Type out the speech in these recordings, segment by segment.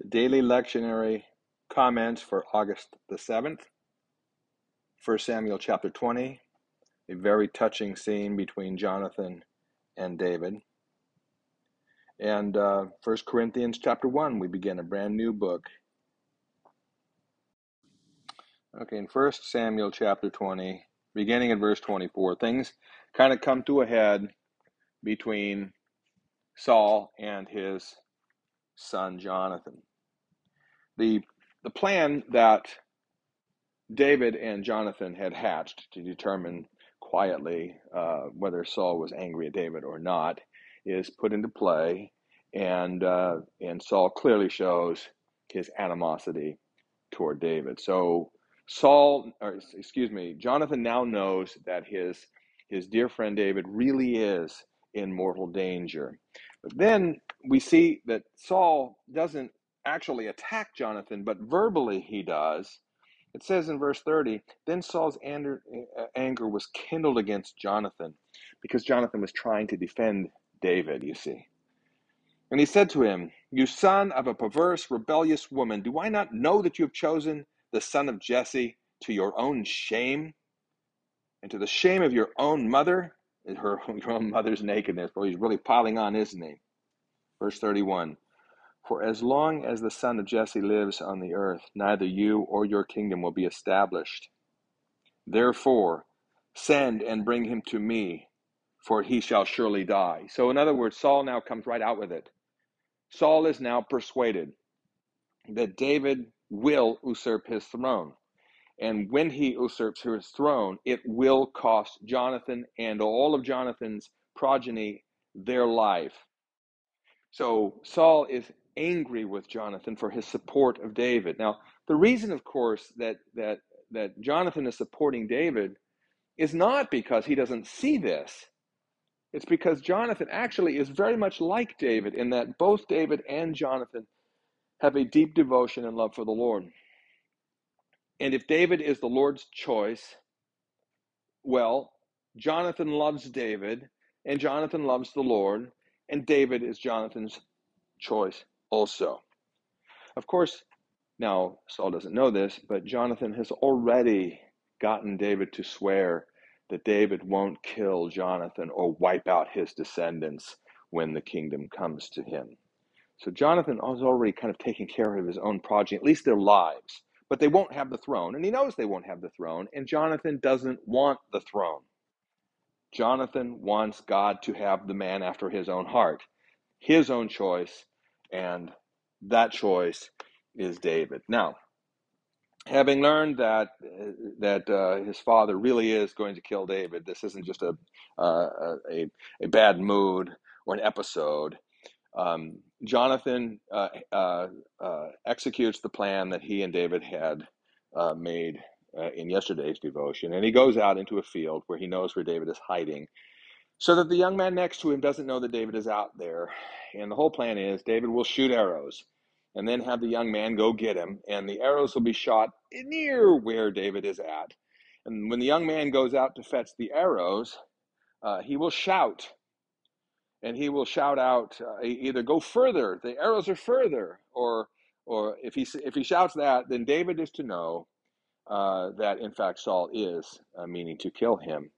The daily lectionary comments for August the 7th, 1 Samuel chapter 20, a very touching scene between Jonathan and David. And uh, 1 Corinthians chapter 1, we begin a brand new book. Okay, in 1 Samuel chapter 20, beginning at verse 24, things kind of come to a head between Saul and his son Jonathan. The, the plan that David and Jonathan had hatched to determine quietly uh, whether Saul was angry at David or not is put into play, and uh, and Saul clearly shows his animosity toward David. So Saul, or excuse me, Jonathan now knows that his his dear friend David really is in mortal danger. But then we see that Saul doesn't actually attack Jonathan, but verbally he does. It says in verse 30 Then Saul's anger, eh, eh, anger was kindled against Jonathan because Jonathan was trying to defend David, you see. And he said to him, You son of a perverse, rebellious woman, do I not know that you have chosen the son of Jesse to your own shame and to the shame of your own mother? Her, your own mother's nakedness. Boy, he's really piling on, isn't he? Verse 31 For as long as the son of Jesse lives on the earth, neither you or your kingdom will be established. Therefore, send and bring him to me, for he shall surely die. So, in other words, Saul now comes right out with it. Saul is now persuaded that David will usurp his throne. And when he usurps his throne, it will cost Jonathan and all of Jonathan's progeny their life. So Saul is angry with Jonathan for his support of David. Now, the reason, of course, that that that Jonathan is supporting David is not because he doesn't see this. It's because Jonathan actually is very much like David in that both David and Jonathan have a deep devotion and love for the Lord. And if David is the Lord's choice, well, Jonathan loves David, and Jonathan loves the Lord, and David is Jonathan's choice also. Of course, now Saul doesn't know this, but Jonathan has already gotten David to swear that David won't kill Jonathan or wipe out his descendants when the kingdom comes to him. So Jonathan is already kind of taking care of his own progeny, at least their lives. But they won't have the throne, and he knows they won't have the throne, and Jonathan doesn't want the throne. Jonathan wants God to have the man after his own heart, his own choice, and that choice is David. Now, having learned that that uh, his father really is going to kill David, this isn't just a uh, a, a bad mood or an episode. Um, Jonathan uh, uh, uh executes the plan that he and David had uh, made uh, in yesterday's devotion, and he goes out into a field where he knows where David is hiding, so that the young man next to him doesn't know that David is out there. And the whole plan is David will shoot arrows and then have the young man go get him, and the arrows will be shot near where David is at. And when the young man goes out to fetch the arrows, uh, he will shout, and he will shout out uh, either "Go further! The arrows are further!" or or if he if he shouts that, then David is to know uh, that in fact Saul is uh, meaning to kill him,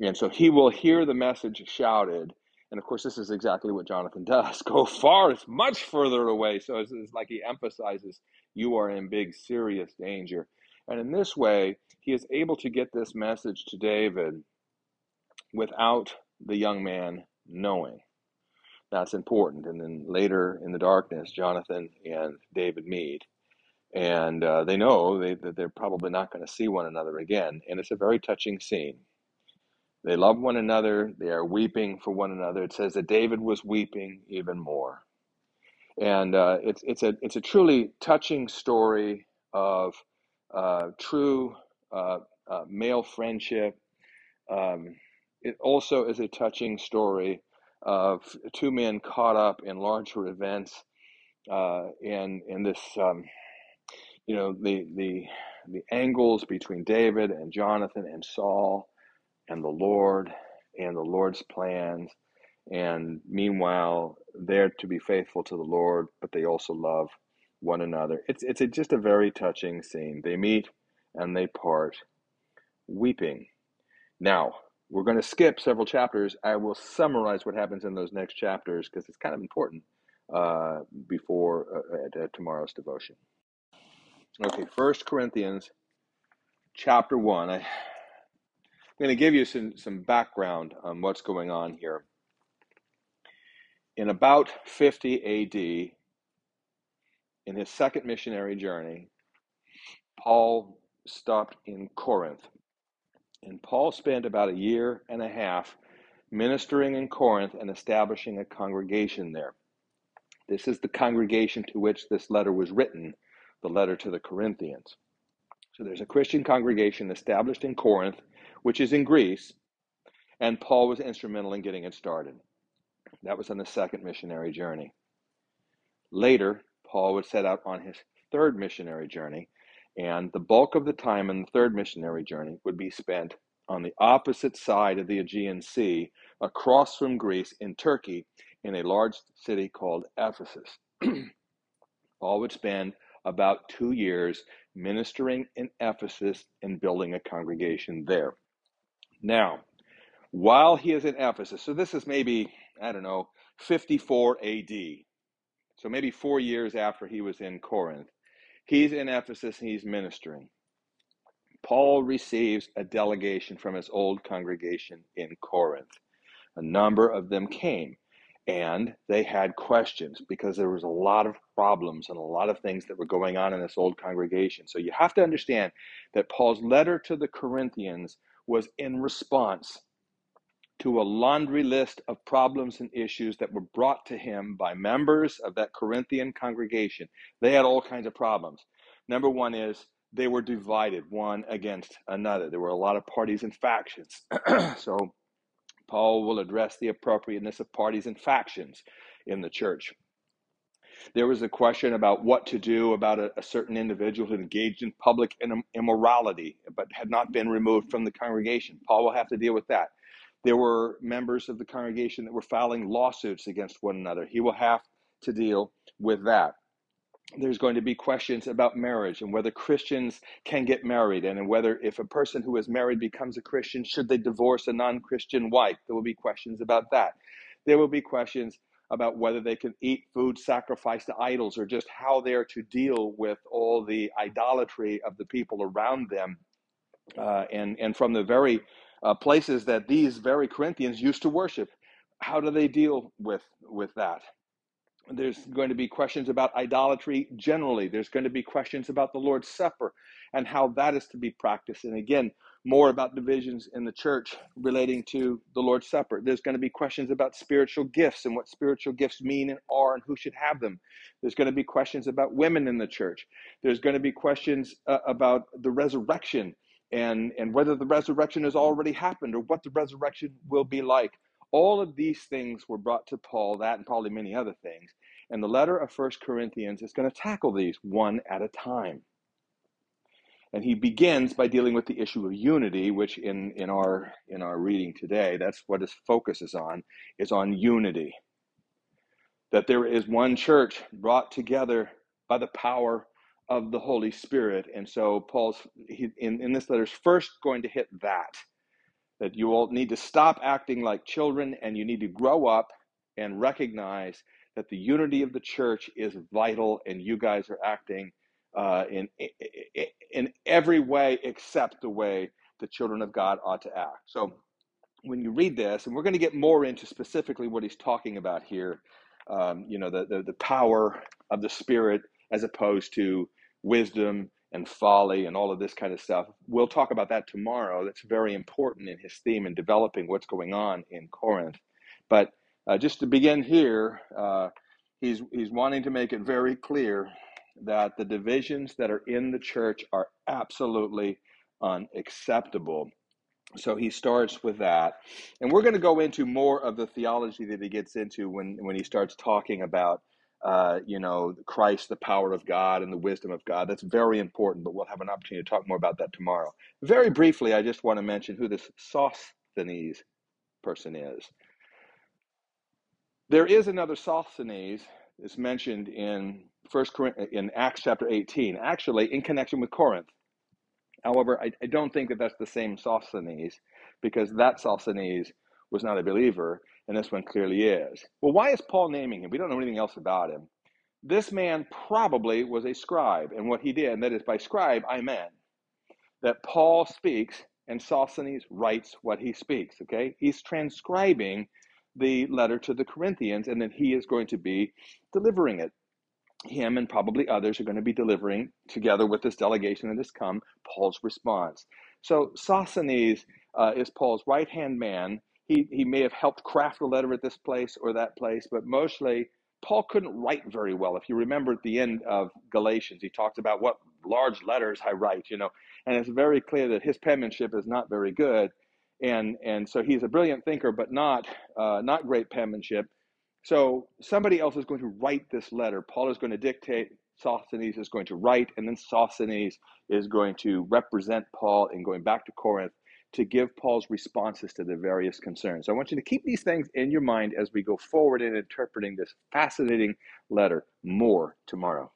and so he will hear the message shouted, and of course, this is exactly what Jonathan does go far, it's much further away. So it's, it's like he emphasizes you are in big, serious danger. And in this way, he is able to get this message to David without the young man knowing. That's important. And then later in the darkness, Jonathan and David meet. And uh, they know they, that they're probably not going to see one another again. And it's a very touching scene. They love one another. They are weeping for one another. It says that David was weeping even more, and uh, it's it's a it's a truly touching story of uh, true uh, uh male friendship. Um, it also is a touching story of two men caught up in larger events, uh, in in this. Um, you know the the the angles between David and Jonathan and Saul and the Lord and the Lord's plans. And meanwhile, they're to be faithful to the Lord, but they also love one another. It's it's a, just a very touching scene. They meet and they part, weeping. Now we're going to skip several chapters. I will summarize what happens in those next chapters because it's kind of important uh, before uh, at, tomorrow's devotion. Okay, First Corinthians chapter one. I, I'm going to give you some some background on what's going on here. In about 50 A.D., in his second missionary journey, Paul stopped in Corinth. And Paul spent about a year and a half ministering in Corinth and establishing a congregation there. This is the congregation to which this letter was written, the letter to the Corinthians. So there's a Christian congregation established in Corinth, which is in Greece, and Paul was instrumental in getting it started. That was on the second missionary journey. Later, Paul would set out on his third missionary journey, and the bulk of the time in the third missionary journey would be spent on the opposite side of the Aegean Sea, across from Greece in Turkey, in a large city called Ephesus. Paul would spend about two years ministering in Ephesus and building a congregation there. Now, while he is in Ephesus, so this is maybe, I don't know, 54 AD, so maybe four years after he was in Corinth. He's in Ephesus and he's ministering. Paul receives a delegation from his old congregation in Corinth. A number of them came and they had questions because there was a lot of problems and a lot of things that were going on in this old congregation. So you have to understand that Paul's letter to the Corinthians was in response to a laundry list of problems and issues that were brought to him by members of that Corinthian congregation. They had all kinds of problems. Number one is they were divided one against another. There were a lot of parties and factions. so Paul will address the appropriateness of parties and factions in the church. There was a question about what to do about a, a certain individual who engaged in public immorality but had not been removed from the congregation. Paul will have to deal with that. There were members of the congregation that were filing lawsuits against one another. He will have to deal with that. There's going to be questions about marriage and whether Christians can get married, and whether, if a person who is married becomes a Christian, should they divorce a non Christian wife? There will be questions about that. There will be questions about whether they can eat food sacrificed to idols or just how they're to deal with all the idolatry of the people around them. Uh, and, and from the very uh, places that these very Corinthians used to worship. How do they deal with with that? There's going to be questions about idolatry generally. There's going to be questions about the Lord's Supper and how that is to be practiced. And again, more about divisions in the church relating to the Lord's Supper. There's going to be questions about spiritual gifts and what spiritual gifts mean and are and who should have them. There's going to be questions about women in the church. There's going to be questions uh, about the resurrection and and whether the resurrection has already happened or what the resurrection will be like all of these things were brought to paul that and probably many other things and the letter of first corinthians is going to tackle these one at a time and he begins by dealing with the issue of unity which in in our in our reading today that's what his focus is on is on unity that there is one church brought together by the power of the Holy Spirit. And so Paul's he, in, in this letter is first going to hit that, that you all need to stop acting like children and you need to grow up and recognize that the unity of the church is vital and you guys are acting uh, in, in every way except the way the children of God ought to act. So when you read this, and we're going to get more into specifically what he's talking about here, um, you know, the, the, the power of the Spirit as opposed to wisdom and folly and all of this kind of stuff. We'll talk about that tomorrow. That's very important in his theme in developing what's going on in Corinth. But uh, just to begin here, uh, he's he's wanting to make it very clear that the divisions that are in the church are absolutely unacceptable. So he starts with that. And we're going to go into more of the theology that he gets into when, when he starts talking about uh, you know, Christ, the power of God, and the wisdom of God. That's very important, but we'll have an opportunity to talk more about that tomorrow. Very briefly, I just want to mention who this Sosthenes person is. There is another Sosthenes is mentioned in First in Acts chapter 18, actually in connection with Corinth. However, I, I don't think that that's the same Sosthenes because that Sosthenes was not a believer, and this one clearly is. Well, why is Paul naming him? We don't know anything else about him. This man probably was a scribe, and what he did, and that is by scribe, I meant that Paul speaks and Sosthenes writes what he speaks, okay? He's transcribing the letter to the Corinthians, and then he is going to be delivering it him and probably others are going to be delivering together with this delegation that has come Paul's response. So Sosthenes uh, is Paul's right hand man. He, he may have helped craft a letter at this place or that place, but mostly Paul couldn't write very well. If you remember at the end of Galatians, he talks about what large letters I write, you know, and it's very clear that his penmanship is not very good. And, and so he's a brilliant thinker, but not, uh, not great penmanship. So somebody else is going to write this letter. Paul is going to dictate, Sosthenes is going to write, and then Sosthenes is going to represent Paul in going back to Corinth to give Paul's responses to the various concerns. So I want you to keep these things in your mind as we go forward in interpreting this fascinating letter more tomorrow.